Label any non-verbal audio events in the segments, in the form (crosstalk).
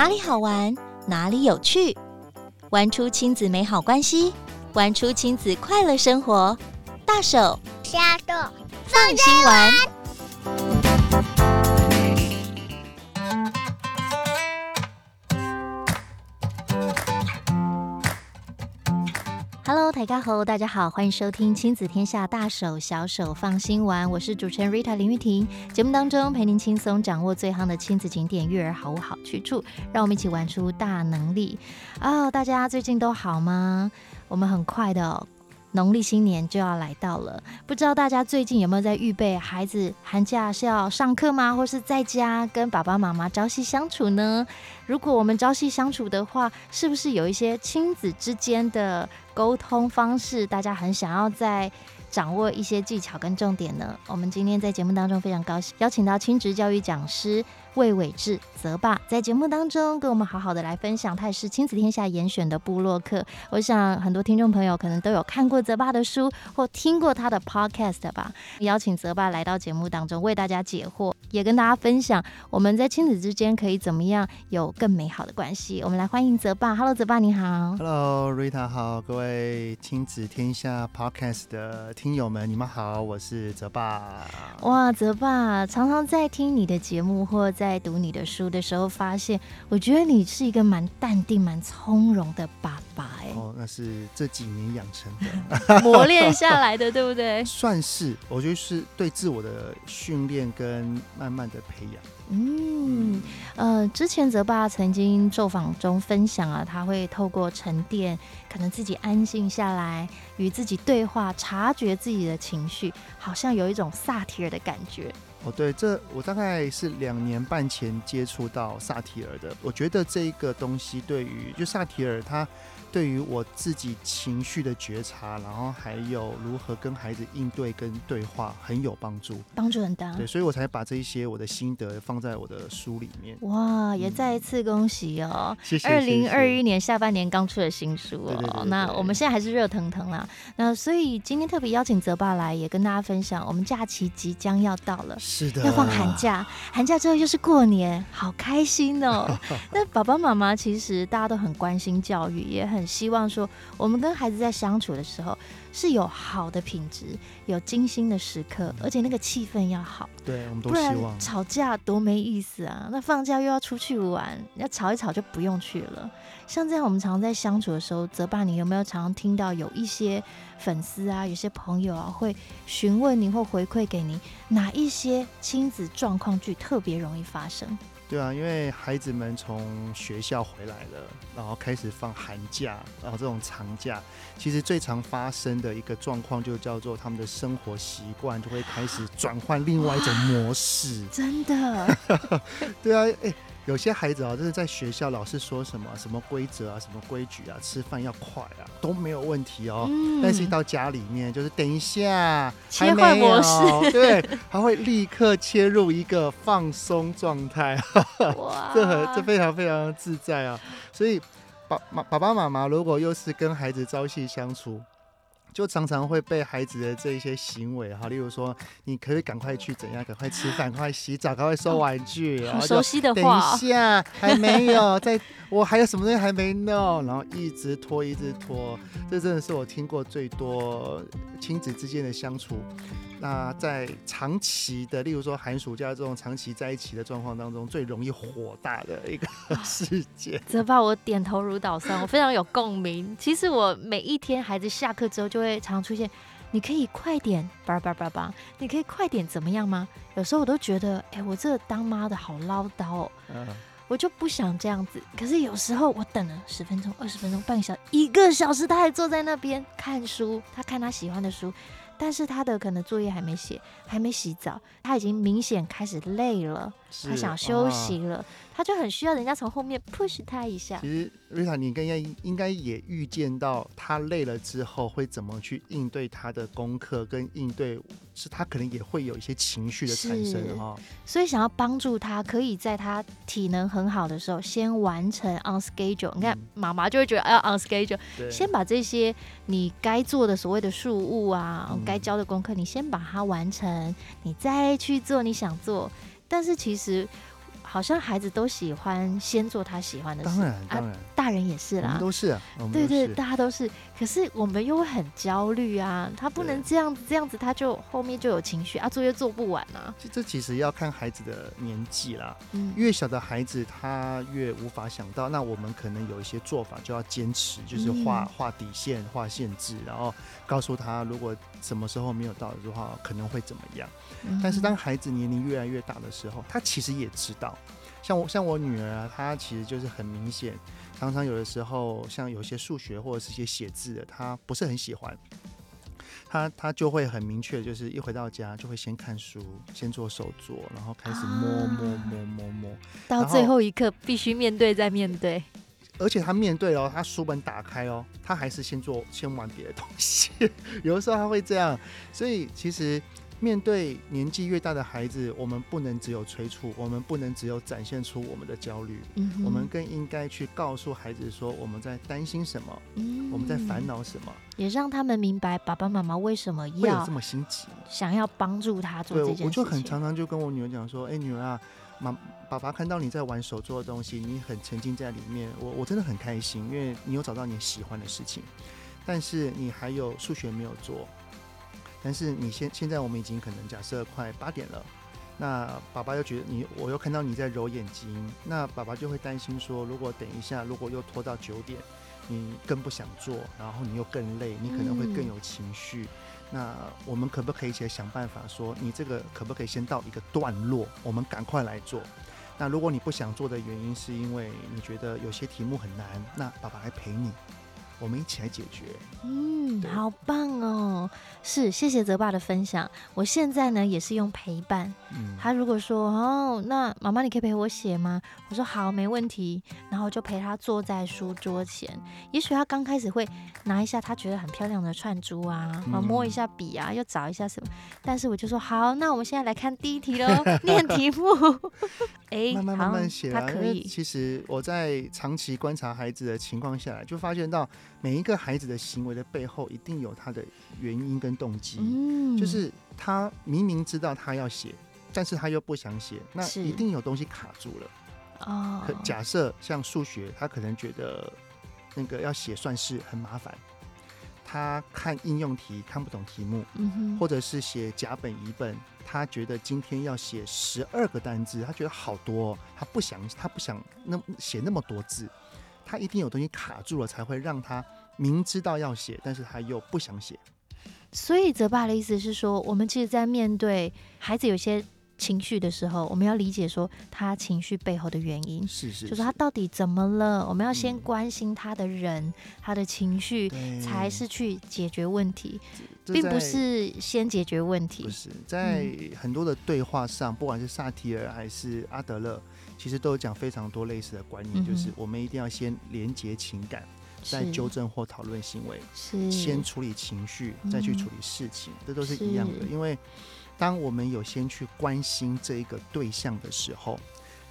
哪里好玩，哪里有趣，玩出亲子美好关系，玩出亲子快乐生活。大手小手放心玩。大家好，大家好，欢迎收听亲子天下大手小手放心玩，我是主持人 Rita 林玉婷。节目当中陪您轻松掌握最夯的亲子景点、育儿好物好去处，让我们一起玩出大能力哦大家最近都好吗？我们很快的哦。农历新年就要来到了，不知道大家最近有没有在预备孩子寒假是要上课吗？或是在家跟爸爸妈妈朝夕相处呢？如果我们朝夕相处的话，是不是有一些亲子之间的沟通方式，大家很想要在掌握一些技巧跟重点呢？我们今天在节目当中非常高兴邀请到亲职教育讲师。魏伟志泽爸在节目当中跟我们好好的来分享，他也是亲子天下严选的部落客。我想很多听众朋友可能都有看过泽爸的书或听过他的 (laughs) podcast 吧。邀请泽爸来到节目当中为大家解惑，也跟大家分享我们在亲子之间可以怎么样有更美好的关系。我们来欢迎泽爸。Hello，泽爸你好。Hello，Rita 好，各位亲子天下 podcast 的听友们，你们好，我是泽爸。哇，泽爸常常在听你的节目或在读你的书的时候，发现我觉得你是一个蛮淡定、蛮从容的爸爸哎。哦，那是这几年养成的，(laughs) 磨练下来的，对不对？(laughs) 算是，我觉得是对自我的训练跟慢慢的培养。嗯，呃，之前泽爸曾经受访中分享啊，他会透过沉淀，可能自己安静下来，与自己对话，察觉自己的情绪，好像有一种萨提尔的感觉。哦，对，这我大概是两年半前接触到萨提尔的。我觉得这一个东西对于就萨提尔他。对于我自己情绪的觉察，然后还有如何跟孩子应对跟对话，很有帮助，帮助很大。对，所以我才把这一些我的心得放在我的书里面。哇，也再一次恭喜哦！谢谢。二零二一年下半年刚出的新书哦。对对对对对。那我们现在还是热腾腾啦。那所以今天特别邀请泽爸来，也跟大家分享，我们假期即将要到了，是的，要放寒假，寒假之后又是过年，好开心哦。(laughs) 那爸爸妈妈其实大家都很关心教育，也很。很希望说，我们跟孩子在相处的时候是有好的品质，有精心的时刻，而且那个气氛要好。对，我们都希望。吵架多没意思啊！那放假又要出去玩，要吵一吵就不用去了。像这样，我们常常在相处的时候，泽爸，你有没有常常听到有一些粉丝啊，有些朋友啊，会询问你或回馈给你哪一些亲子状况剧特别容易发生？对啊，因为孩子们从学校回来了，然后开始放寒假，然后这种长假，其实最常发生的一个状况就叫做他们的生活习惯就会开始转换另外一种模式。(gasps) 真的？(laughs) 对啊，哎。有些孩子啊，就是在学校老师说什么什么规则啊、什么规矩啊，吃饭要快啊，都没有问题哦。嗯、但是一到家里面，就是等一下，切换模式，(laughs) 对，他会立刻切入一个放松状态，哇 (laughs) 这很这非常非常自在啊。所以爸妈爸爸妈妈如果又是跟孩子朝夕相处。就常常会被孩子的这一些行为哈，例如说，你可以赶快去怎样，赶快吃饭，赶快洗澡，赶快收玩具，(laughs) 然后熟悉的话，等一下还没有，(laughs) 在我还有什么东西还没弄，然后一直拖，一直拖，这真的是我听过最多亲子之间的相处。那在长期的，例如说寒暑假这种长期在一起的状况当中，最容易火大的一个事件。泽爸，我点头如捣蒜，我非常有共鸣。其实我每一天孩子下课之后，就会常常出现，你可以快点叭叭叭叭，你可以快点怎么样吗？有时候我都觉得，哎、欸，我这当妈的好唠叨哦，嗯、我就不想这样子。可是有时候我等了十分钟、二十分钟、半个小时、一个小时，他还坐在那边看书，他看他喜欢的书。但是他的可能作业还没写，还没洗澡，他已经明显开始累了，他想休息了，啊、他就很需要人家从后面 push 他一下。其实瑞塔，你应该应该也预见到他累了之后会怎么去应对他的功课，跟应对是他可能也会有一些情绪的产生哈。所以想要帮助他，可以在他体能很好的时候先完成 on schedule。你看妈妈、嗯、就会觉得要 on schedule，先把这些你该做的所谓的事务啊。嗯该交的功课，你先把它完成，你再去做你想做。但是其实好像孩子都喜欢先做他喜欢的事，当然当然，大人也是啦，都是啊，对对，大家都是。可是我们又会很焦虑啊，他不能这样子，这样子他就后面就有情绪啊，作业做不完啊。这这其实要看孩子的年纪啦，嗯，越小的孩子他越无法想到，那我们可能有一些做法就要坚持，就是画画底线、画限制，然后告诉他，如果什么时候没有到的话，可能会怎么样。但是当孩子年龄越来越大的时候，他其实也知道，像我像我女儿啊，她其实就是很明显，常常有的时候像有些数学或者是一些写字的，她不是很喜欢，她她就会很明确，就是一回到家就会先看书，先做手作，然后开始摸摸摸摸摸，到最后一刻必须面对再面对，而且她面对哦，她书本打开哦，她还是先做先玩别的东西，(laughs) 有的时候她会这样，所以其实。面对年纪越大的孩子，我们不能只有催促，我们不能只有展现出我们的焦虑，嗯、我们更应该去告诉孩子说我们在担心什么，嗯、我们在烦恼什么，也让他们明白爸爸妈妈为什么要这么心急，想要帮助他做这件事情。我就很常常就跟我女儿讲说，哎、欸，女儿啊，妈，爸爸看到你在玩手做的东西，你很沉浸在里面，我我真的很开心，因为你有找到你喜欢的事情，但是你还有数学没有做。但是你现现在我们已经可能假设快八点了，那爸爸又觉得你，我又看到你在揉眼睛，那爸爸就会担心说，如果等一下，如果又拖到九点，你更不想做，然后你又更累，你可能会更有情绪。那我们可不可以一起想办法说，你这个可不可以先到一个段落，我们赶快来做。那如果你不想做的原因是因为你觉得有些题目很难，那爸爸来陪你。我们一起来解决。嗯，好棒哦！是，谢谢泽爸的分享。我现在呢也是用陪伴。嗯，他如果说哦，那妈妈你可以陪我写吗？我说好，没问题。然后就陪他坐在书桌前。也许他刚开始会拿一下他觉得很漂亮的串珠啊，然后摸一下笔啊，又找一下什么。但是我就说好，那我们现在来看第一题喽，(laughs) 念题目。(laughs) 哎，慢慢慢慢写啊。他可以。其实我在长期观察孩子的情况下来，就发现到。每一个孩子的行为的背后，一定有他的原因跟动机。嗯，就是他明明知道他要写，但是他又不想写，那一定有东西卡住了。哦，假设像数学，他可能觉得那个要写算式很麻烦，他看应用题看不懂题目，嗯，或者是写甲本乙本，他觉得今天要写十二个单字，他觉得好多，他不想他不想那写那么多字。他一定有东西卡住了，才会让他明知道要写，但是他又不想写。所以泽爸的意思是说，我们其实，在面对孩子有些情绪的时候，我们要理解说他情绪背后的原因，是是，是，就是他到底怎么了？我们要先关心他的人，嗯、他的情绪，才是去解决问题，并不是先解决问题。不是在很多的对话上，不管是萨提尔还是阿德勒。其实都有讲非常多类似的观念，嗯、就是我们一定要先连接情感，再纠正或讨论行为，是先处理情绪，再去处理事情，嗯、这都是一样的。因为当我们有先去关心这一个对象的时候，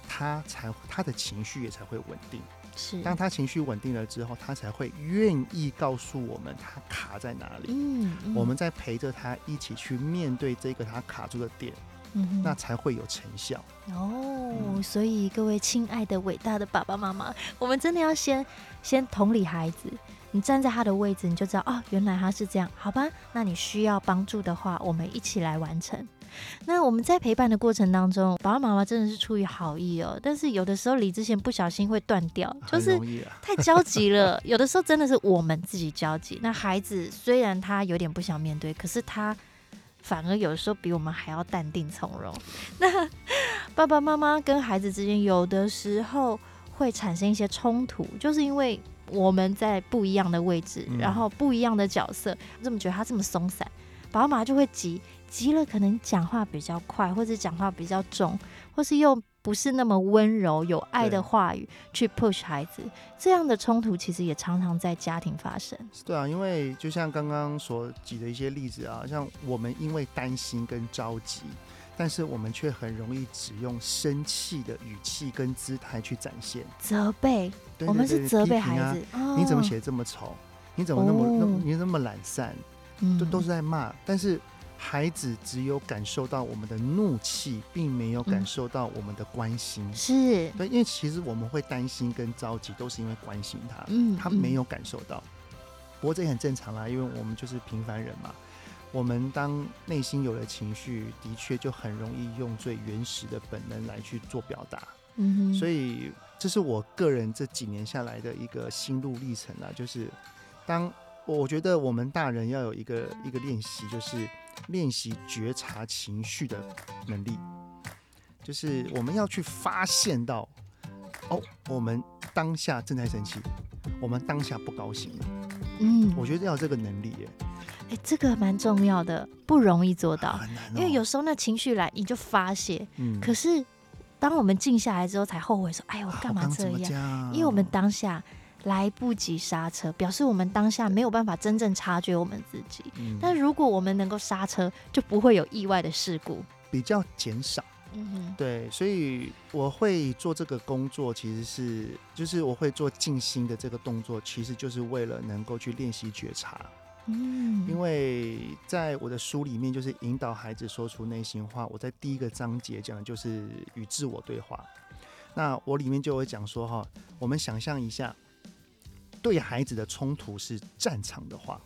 他才他的情绪也才会稳定。是，当他情绪稳定了之后，他才会愿意告诉我们他卡在哪里。嗯，嗯我们在陪着他一起去面对这个他卡住的点。嗯，那才会有成效哦。嗯、所以各位亲爱的伟大的爸爸妈妈，我们真的要先先同理孩子。你站在他的位置，你就知道哦，原来他是这样，好吧？那你需要帮助的话，我们一起来完成。那我们在陪伴的过程当中，爸爸妈妈真的是出于好意哦，但是有的时候理智线不小心会断掉，就是太焦急了。(laughs) 有的时候真的是我们自己焦急。那孩子虽然他有点不想面对，可是他。反而有时候比我们还要淡定从容。那 (laughs) 爸爸妈妈跟孩子之间有的时候会产生一些冲突，就是因为我们在不一样的位置，然后不一样的角色，这么觉得他这么松散，爸爸妈妈就会急，急了可能讲话比较快，或者讲话比较重，或是用。不是那么温柔、有爱的话语去 push 孩子，这样的冲突其实也常常在家庭发生。对啊，因为就像刚刚所举的一些例子啊，像我们因为担心跟着急，但是我们却很容易只用生气的语气跟姿态去展现责备。我们是责备孩子，啊哦、你怎么写这么丑？你怎么那么、哦、那么你那么懒散？都都是在骂，但是。孩子只有感受到我们的怒气，并没有感受到我们的关心。嗯、是对，因为其实我们会担心跟着急，都是因为关心他。嗯，他没有感受到。嗯、不过这也很正常啦，因为我们就是平凡人嘛。我们当内心有了情绪，的确就很容易用最原始的本能来去做表达。嗯哼，所以这是我个人这几年下来的一个心路历程啦，就是当我觉得我们大人要有一个一个练习，就是。练习觉察情绪的能力，就是我们要去发现到，哦，我们当下正在生气，我们当下不高兴。嗯，我觉得要有这个能力耶。哎，这个蛮重要的，不容易做到，哦。因为有时候那情绪来，你就发泄。嗯。可是当我们静下来之后，才后悔说：“哎，我干嘛这样？”因为我们当下。来不及刹车，表示我们当下没有办法真正察觉我们自己。嗯，但如果我们能够刹车，就不会有意外的事故，比较减少。嗯哼，对，所以我会做这个工作，其实是就是我会做静心的这个动作，其实就是为了能够去练习觉察。嗯，因为在我的书里面，就是引导孩子说出内心话。我在第一个章节讲的就是与自我对话。那我里面就会讲说哈，我们想象一下。对孩子的冲突是战场的话，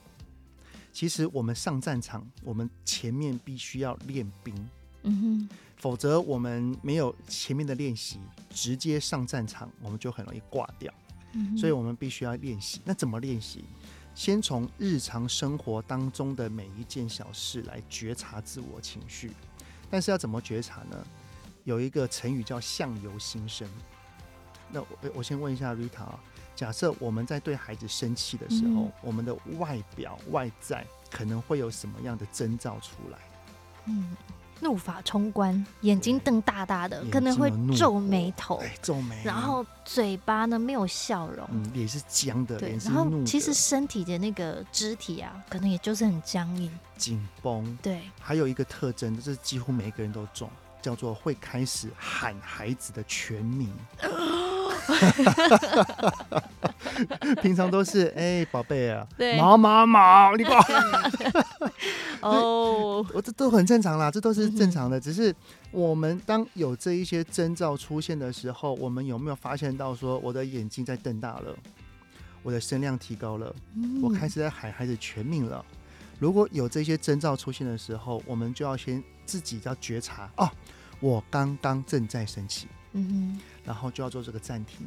其实我们上战场，我们前面必须要练兵，嗯哼，否则我们没有前面的练习，直接上战场，我们就很容易挂掉。嗯，所以我们必须要练习。那怎么练习？先从日常生活当中的每一件小事来觉察自我情绪。但是要怎么觉察呢？有一个成语叫“相由心生”。那我我先问一下 Rita 啊。假设我们在对孩子生气的时候，嗯、我们的外表外在可能会有什么样的征兆出来？嗯，怒发冲冠，眼睛瞪大大的，可能会皱眉头，皱眉，然后嘴巴呢没有笑容，嗯，脸是僵的，然后其实身体的那个肢体啊，可能也就是很僵硬、紧绷。对，还有一个特征，就是几乎每个人都中，叫做会开始喊孩子的全名。(laughs) (laughs) 平常都是哎，宝贝啊，对，毛毛毛，你不好。(laughs) 哦，我这都很正常啦，这都是正常的。只是我们当有这一些征兆出现的时候，我们有没有发现到说，我的眼睛在瞪大了，我的声量提高了，我开始在喊孩子全名了。如果有这些征兆出现的时候，我们就要先自己要觉察哦，我刚刚正在生气。嗯哼，然后就要做这个暂停。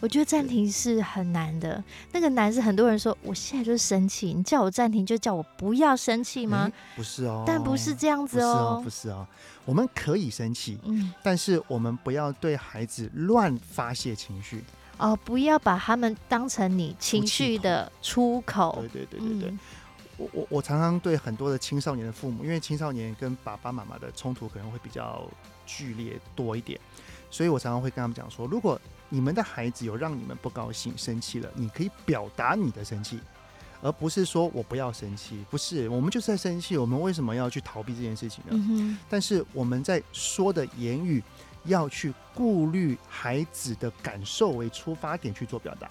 我觉得暂停是很难的，那个难是很多人说，我现在就是生气，你叫我暂停就叫我不要生气吗？不是哦，但不是这样子哦，不是哦，我们可以生气，嗯，但是我们不要对孩子乱发泄情绪哦，不要把他们当成你情绪的出口。对对对对对，嗯、我我我常常对很多的青少年的父母，因为青少年跟爸爸妈妈的冲突可能会比较剧烈多一点，所以我常常会跟他们讲说，如果你们的孩子有让你们不高兴、生气了，你可以表达你的生气，而不是说我不要生气。不是，我们就是在生气，我们为什么要去逃避这件事情呢？嗯。但是我们在说的言语要去顾虑孩子的感受为出发点去做表达。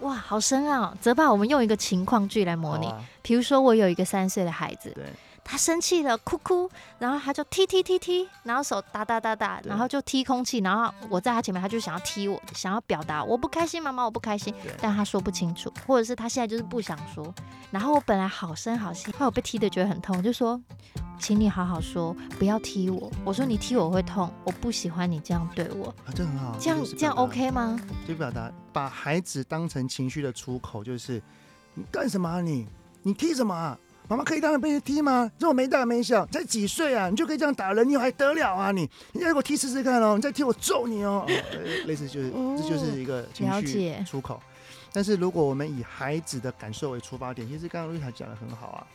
哇，好深奥哦！泽爸，我们用一个情况剧来模拟，啊、比如说我有一个三岁的孩子。对。他生气了，哭哭，然后他就踢踢踢踢，然后手打打打打，然后就踢空气，然后我在他前面，他就想要踢我，想要表达我不开心，妈妈我不开心，但他说不清楚，或者是他现在就是不想说。然后我本来好声好气，后来我被踢的觉得很痛，我就说，请你好好说，不要踢我。我说你踢我会痛，我不喜欢你这样对我。啊，这很好，这样这样 OK 吗？就表达把孩子当成情绪的出口，就是你干什么啊你？你踢什么啊？妈妈可以当然被你踢吗？这我没大没小，才几岁啊？你就可以这样打人，你还得了啊？你，你再给我踢试试看哦！你再踢我揍你哦！哦 (laughs) 类似就是，这就是一个情绪出口。但是如果我们以孩子的感受为出发点，其实刚刚瑞塔讲的很好啊。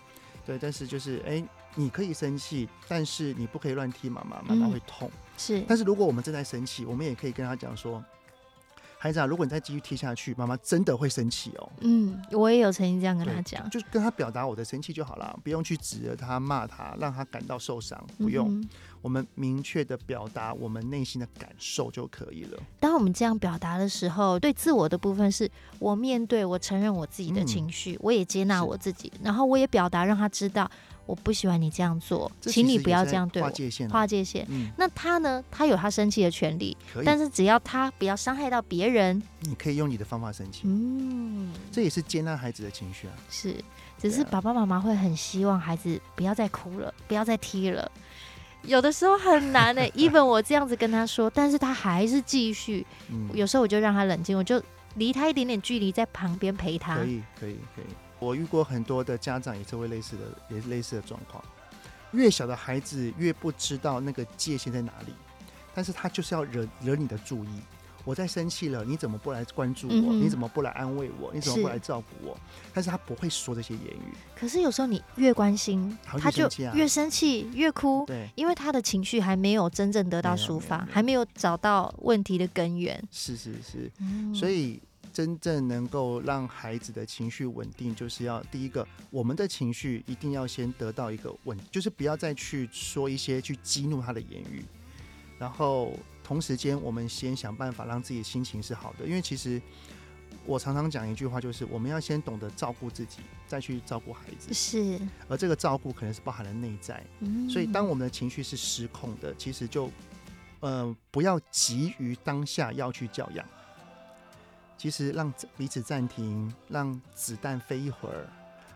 对，但是就是，哎，你可以生气，但是你不可以乱踢妈妈，妈妈会痛。嗯、是。但是如果我们正在生气，我们也可以跟他讲说。孩子啊，如果你再继续踢下去，妈妈真的会生气哦。嗯，我也有曾经这样跟他讲，就跟他表达我的生气就好了，不用去指责他、骂他，让他感到受伤，不用。嗯、我们明确的表达我们内心的感受就可以了。当我们这样表达的时候，对自我的部分是我面对，我承认我自己的情绪，嗯、我也接纳我自己，然后我也表达让他知道。我不喜欢你这样做，请你不要这样对我。划界限，划界线。嗯，那他呢？他有他生气的权利，但是只要他不要伤害到别人，你可以用你的方法生气。嗯，这也是接纳孩子的情绪啊。是，只是爸爸妈妈会很希望孩子不要再哭了，不要再踢了。有的时候很难的、欸、，(laughs) even 我这样子跟他说，但是他还是继续。嗯，有时候我就让他冷静，我就离他一点点距离，在旁边陪他。可以，可以，可以。我遇过很多的家长也是会类似的，也是类似的状况。越小的孩子越不知道那个界限在哪里，但是他就是要惹惹你的注意。我在生气了，你怎么不来关注我？嗯、你怎么不来安慰我？你怎么不来照顾我？是，但是他不会说这些言语。可是有时候你越关心，他，啊、他就越生气，越哭。对，因为他的情绪还没有真正得到抒发，还没有找到问题的根源。是是是，嗯、所以真正能够让孩子的情绪稳定，就是要第一个，我们的情绪一定要先得到一个稳，就是不要再去说一些去激怒他的言语，然后。同时间，我们先想办法让自己心情是好的，因为其实我常常讲一句话，就是我们要先懂得照顾自己，再去照顾孩子。是，而这个照顾可能是包含了内在。嗯，所以当我们的情绪是失控的，其实就呃不要急于当下要去教养，其实让彼此暂停，让子弹飞一会儿，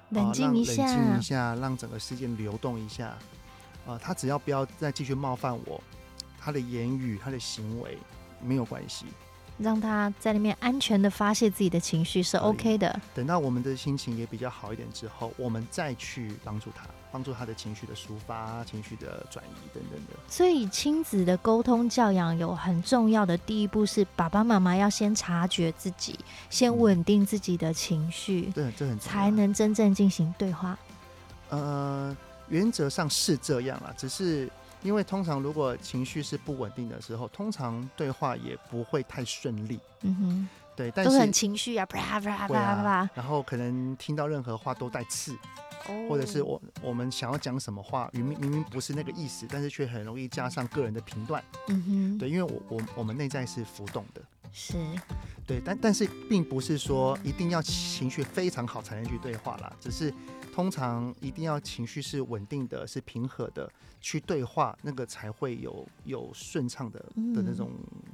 冷静一下，冷静一下，让整个事件流动一下。啊，他只要不要再继续冒犯我。他的言语，他的行为没有关系，让他在里面安全的发泄自己的情绪是 OK 的。等到我们的心情也比较好一点之后，我们再去帮助他，帮助他的情绪的抒发、情绪的转移等等的。所以亲子的沟通教养有很重要的第一步是，爸爸妈妈要先察觉自己，先稳定自己的情绪，对、嗯，这很才能真正进行对话。呃，原则上是这样啦，只是。因为通常如果情绪是不稳定的时候，通常对话也不会太顺利。嗯哼，对，但是都很情绪啊，啪啪啪啪啪，然后可能听到任何话都带刺，哦、或者是我我们想要讲什么话，明明明明不是那个意思，但是却很容易加上个人的评断。嗯哼，对，因为我我我们内在是浮动的。是，对，但但是并不是说一定要情绪非常好才能去对话啦，只是通常一定要情绪是稳定的，是平和的。去对话，那个才会有有顺畅的的那种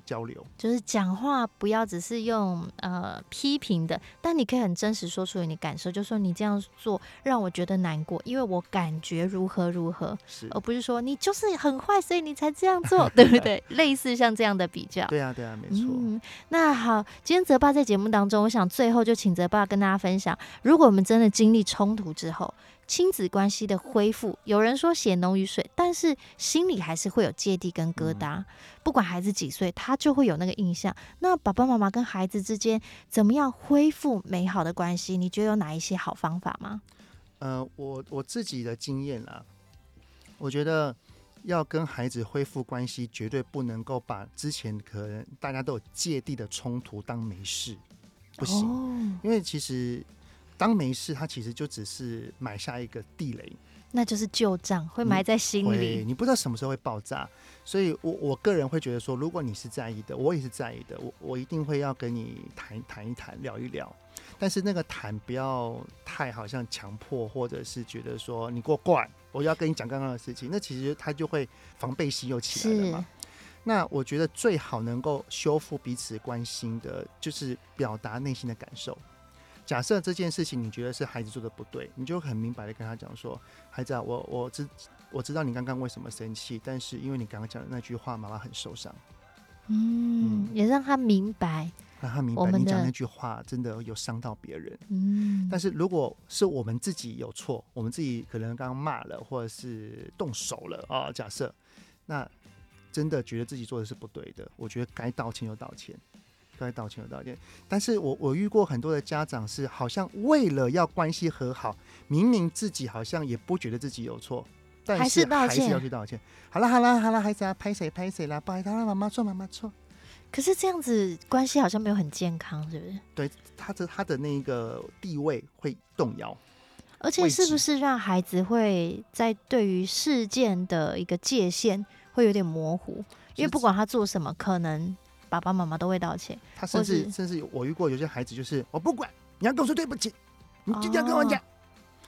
交流。嗯，就是讲话不要只是用呃批评的，但你可以很真实说出你的感受，就说你这样做让我觉得难过，因为我感觉如何如何，是而不是说你就是很坏，所以你才这样做，(laughs) 对不对？类似像这样的比较。对啊，对啊，没错。嗯，那好，今天泽爸在节目当中，我想最后就请泽爸跟大家分享，如果我们真的经历冲突之后。亲子关系的恢复，有人说血浓于水，但是心里还是会有芥蒂跟疙瘩。嗯、不管孩子几岁，他就会有那个印象。那爸爸妈妈跟孩子之间怎么样恢复美好的关系？你觉得有哪一些好方法吗？呃，我我自己的经验啦，我觉得要跟孩子恢复关系，绝对不能够把之前可能大家都有芥蒂的冲突当没事，不行，哦、因为其实。当没事，他其实就只是埋下一个地雷，那就是旧账，会埋在心里。你不知道什么时候会爆炸，所以我我个人会觉得说，如果你是在意的，我也是在意的，我我一定会要跟你谈谈一谈，聊一聊。但是那个谈不要太好像强迫，或者是觉得说你给我过来，我要跟你讲刚刚的事情，那其实他就会防备心又起来了嘛。那我觉得最好能够修复彼此关心的，就是表达内心的感受。假设这件事情你觉得是孩子做的不对，你就很明白的跟他讲说：“孩子啊，我我知我知道你刚刚为什么生气，但是因为你刚刚讲的那句话，妈妈很受伤。”嗯，也让他明白，让他明白你讲那句话真的有伤到别人。嗯，但是如果是我们自己有错，我们自己可能刚刚骂了或者是动手了啊，假设那真的觉得自己做的是不对的，我觉得该道歉就道歉。该道歉的道歉，但是我我遇过很多的家长是好像为了要关系和好，明明自己好像也不觉得自己有错，但是还是要去道歉。好了好了好了，孩子啊，拍谁拍谁啦，不好意思，妈妈错妈妈错。可是这样子关系好像没有很健康，是不是？对，他的他的那个地位会动摇，而且是不是让孩子会在对于事件的一个界限会有点模糊？因为不管他做什么，可能。爸爸妈妈都会道歉，他甚至甚至我遇过有些孩子就是我不管，你要跟我说对不起，你就这样跟我讲，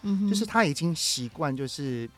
嗯，就是他已经习惯，就是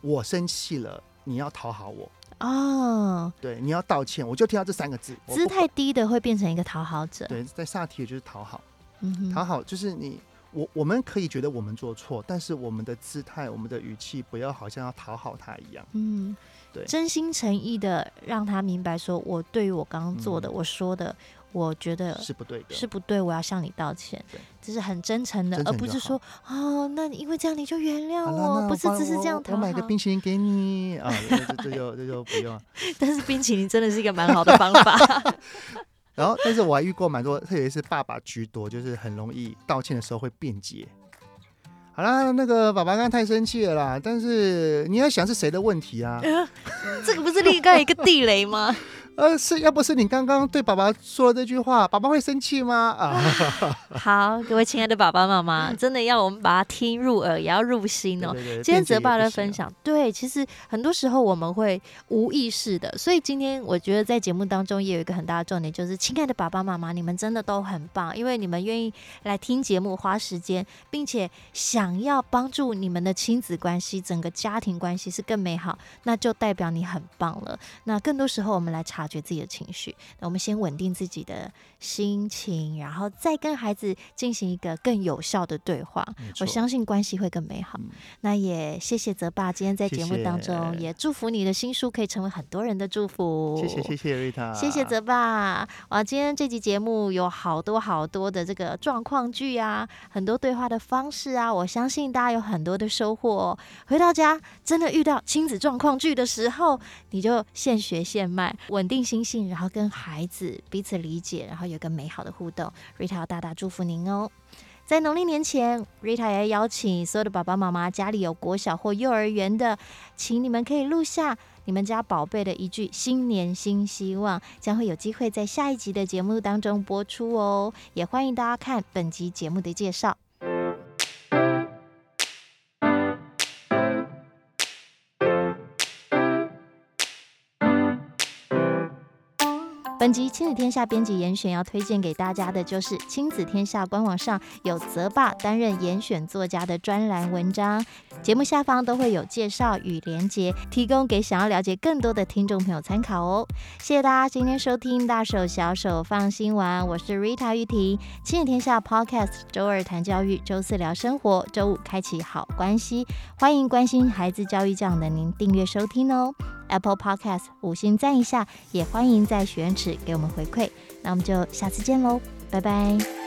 我生气了，你要讨好我。哦，对，你要道歉，我就听到这三个字，姿态低的会变成一个讨好者，对，在萨提尔就是讨好，嗯，讨好就是你。我我们可以觉得我们做错，但是我们的姿态、我们的语气，不要好像要讨好他一样。嗯，对，真心诚意的让他明白，说我对于我刚刚做的、嗯、我说的，我觉得是不对的，是不对，我要向你道歉。对，这是很真诚的，诚而不是说哦，那因为这样你就原谅我，不是只是这样讨好。我买个冰淇淋给你啊，这这就这就不用。(laughs) 但是冰淇淋真的是一个蛮好的方法。(laughs) 然后，但是我还遇过蛮多，特别是爸爸居多，就是很容易道歉的时候会辩解。好啦，那个爸爸刚刚太生气了啦，但是你要想是谁的问题啊？呃、(laughs) 这个不是立盖一个地雷吗？呃，是要不是你刚刚对爸爸说了这句话，爸爸会生气吗？啊，(laughs) 好，各位亲爱的爸爸妈妈，真的要我们把它听入耳，也要入心哦。对对对，今天泽爸的分享，对，其实很多时候我们会无意识的，所以今天我觉得在节目当中也有一个很大的重点，就是亲爱的爸爸妈妈，你们真的都很棒，因为你们愿意来听节目，花时间，并且想要帮助你们的亲子关系、整个家庭关系是更美好，那就代表你很棒了。那更多时候我们来察觉自己的情绪，那我们先稳定自己的心情，然后再跟孩子进行一个更有效的对话。我相信关系会更美好。嗯、那也谢谢泽爸今天在节目当中，谢谢也祝福你的新书可以成为很多人的祝福。谢谢谢谢瑞塔，谢谢泽爸。哇，今天这集节目有好多好多的这个状况剧啊，很多对话的方式啊，我相信大家有很多的收获哦。回到家真的遇到亲子状况剧的时候，你就现学现卖，稳定。心性，然后跟孩子彼此理解，然后有个美好的互动。Rita 要大大祝福您哦！在农历年前，Rita 也要邀请所有的爸爸妈妈，家里有国小或幼儿园的，请你们可以录下你们家宝贝的一句新年新希望，将会有机会在下一集的节目当中播出哦。也欢迎大家看本集节目的介绍。本集亲子天下编辑严选要推荐给大家的就是亲子天下官网上有泽爸担任严选作家的专栏文章，节目下方都会有介绍与连结，提供给想要了解更多的听众朋友参考哦。谢谢大家今天收听大手小手放心玩，我是 Rita 玉婷，亲子天下 Podcast，周二谈教育，周四聊生活，周五开启好关系，欢迎关心孩子教育这样的您订阅收听哦。Apple Podcast 五星赞一下，也欢迎在许愿池给我们回馈。那我们就下次见喽，拜拜。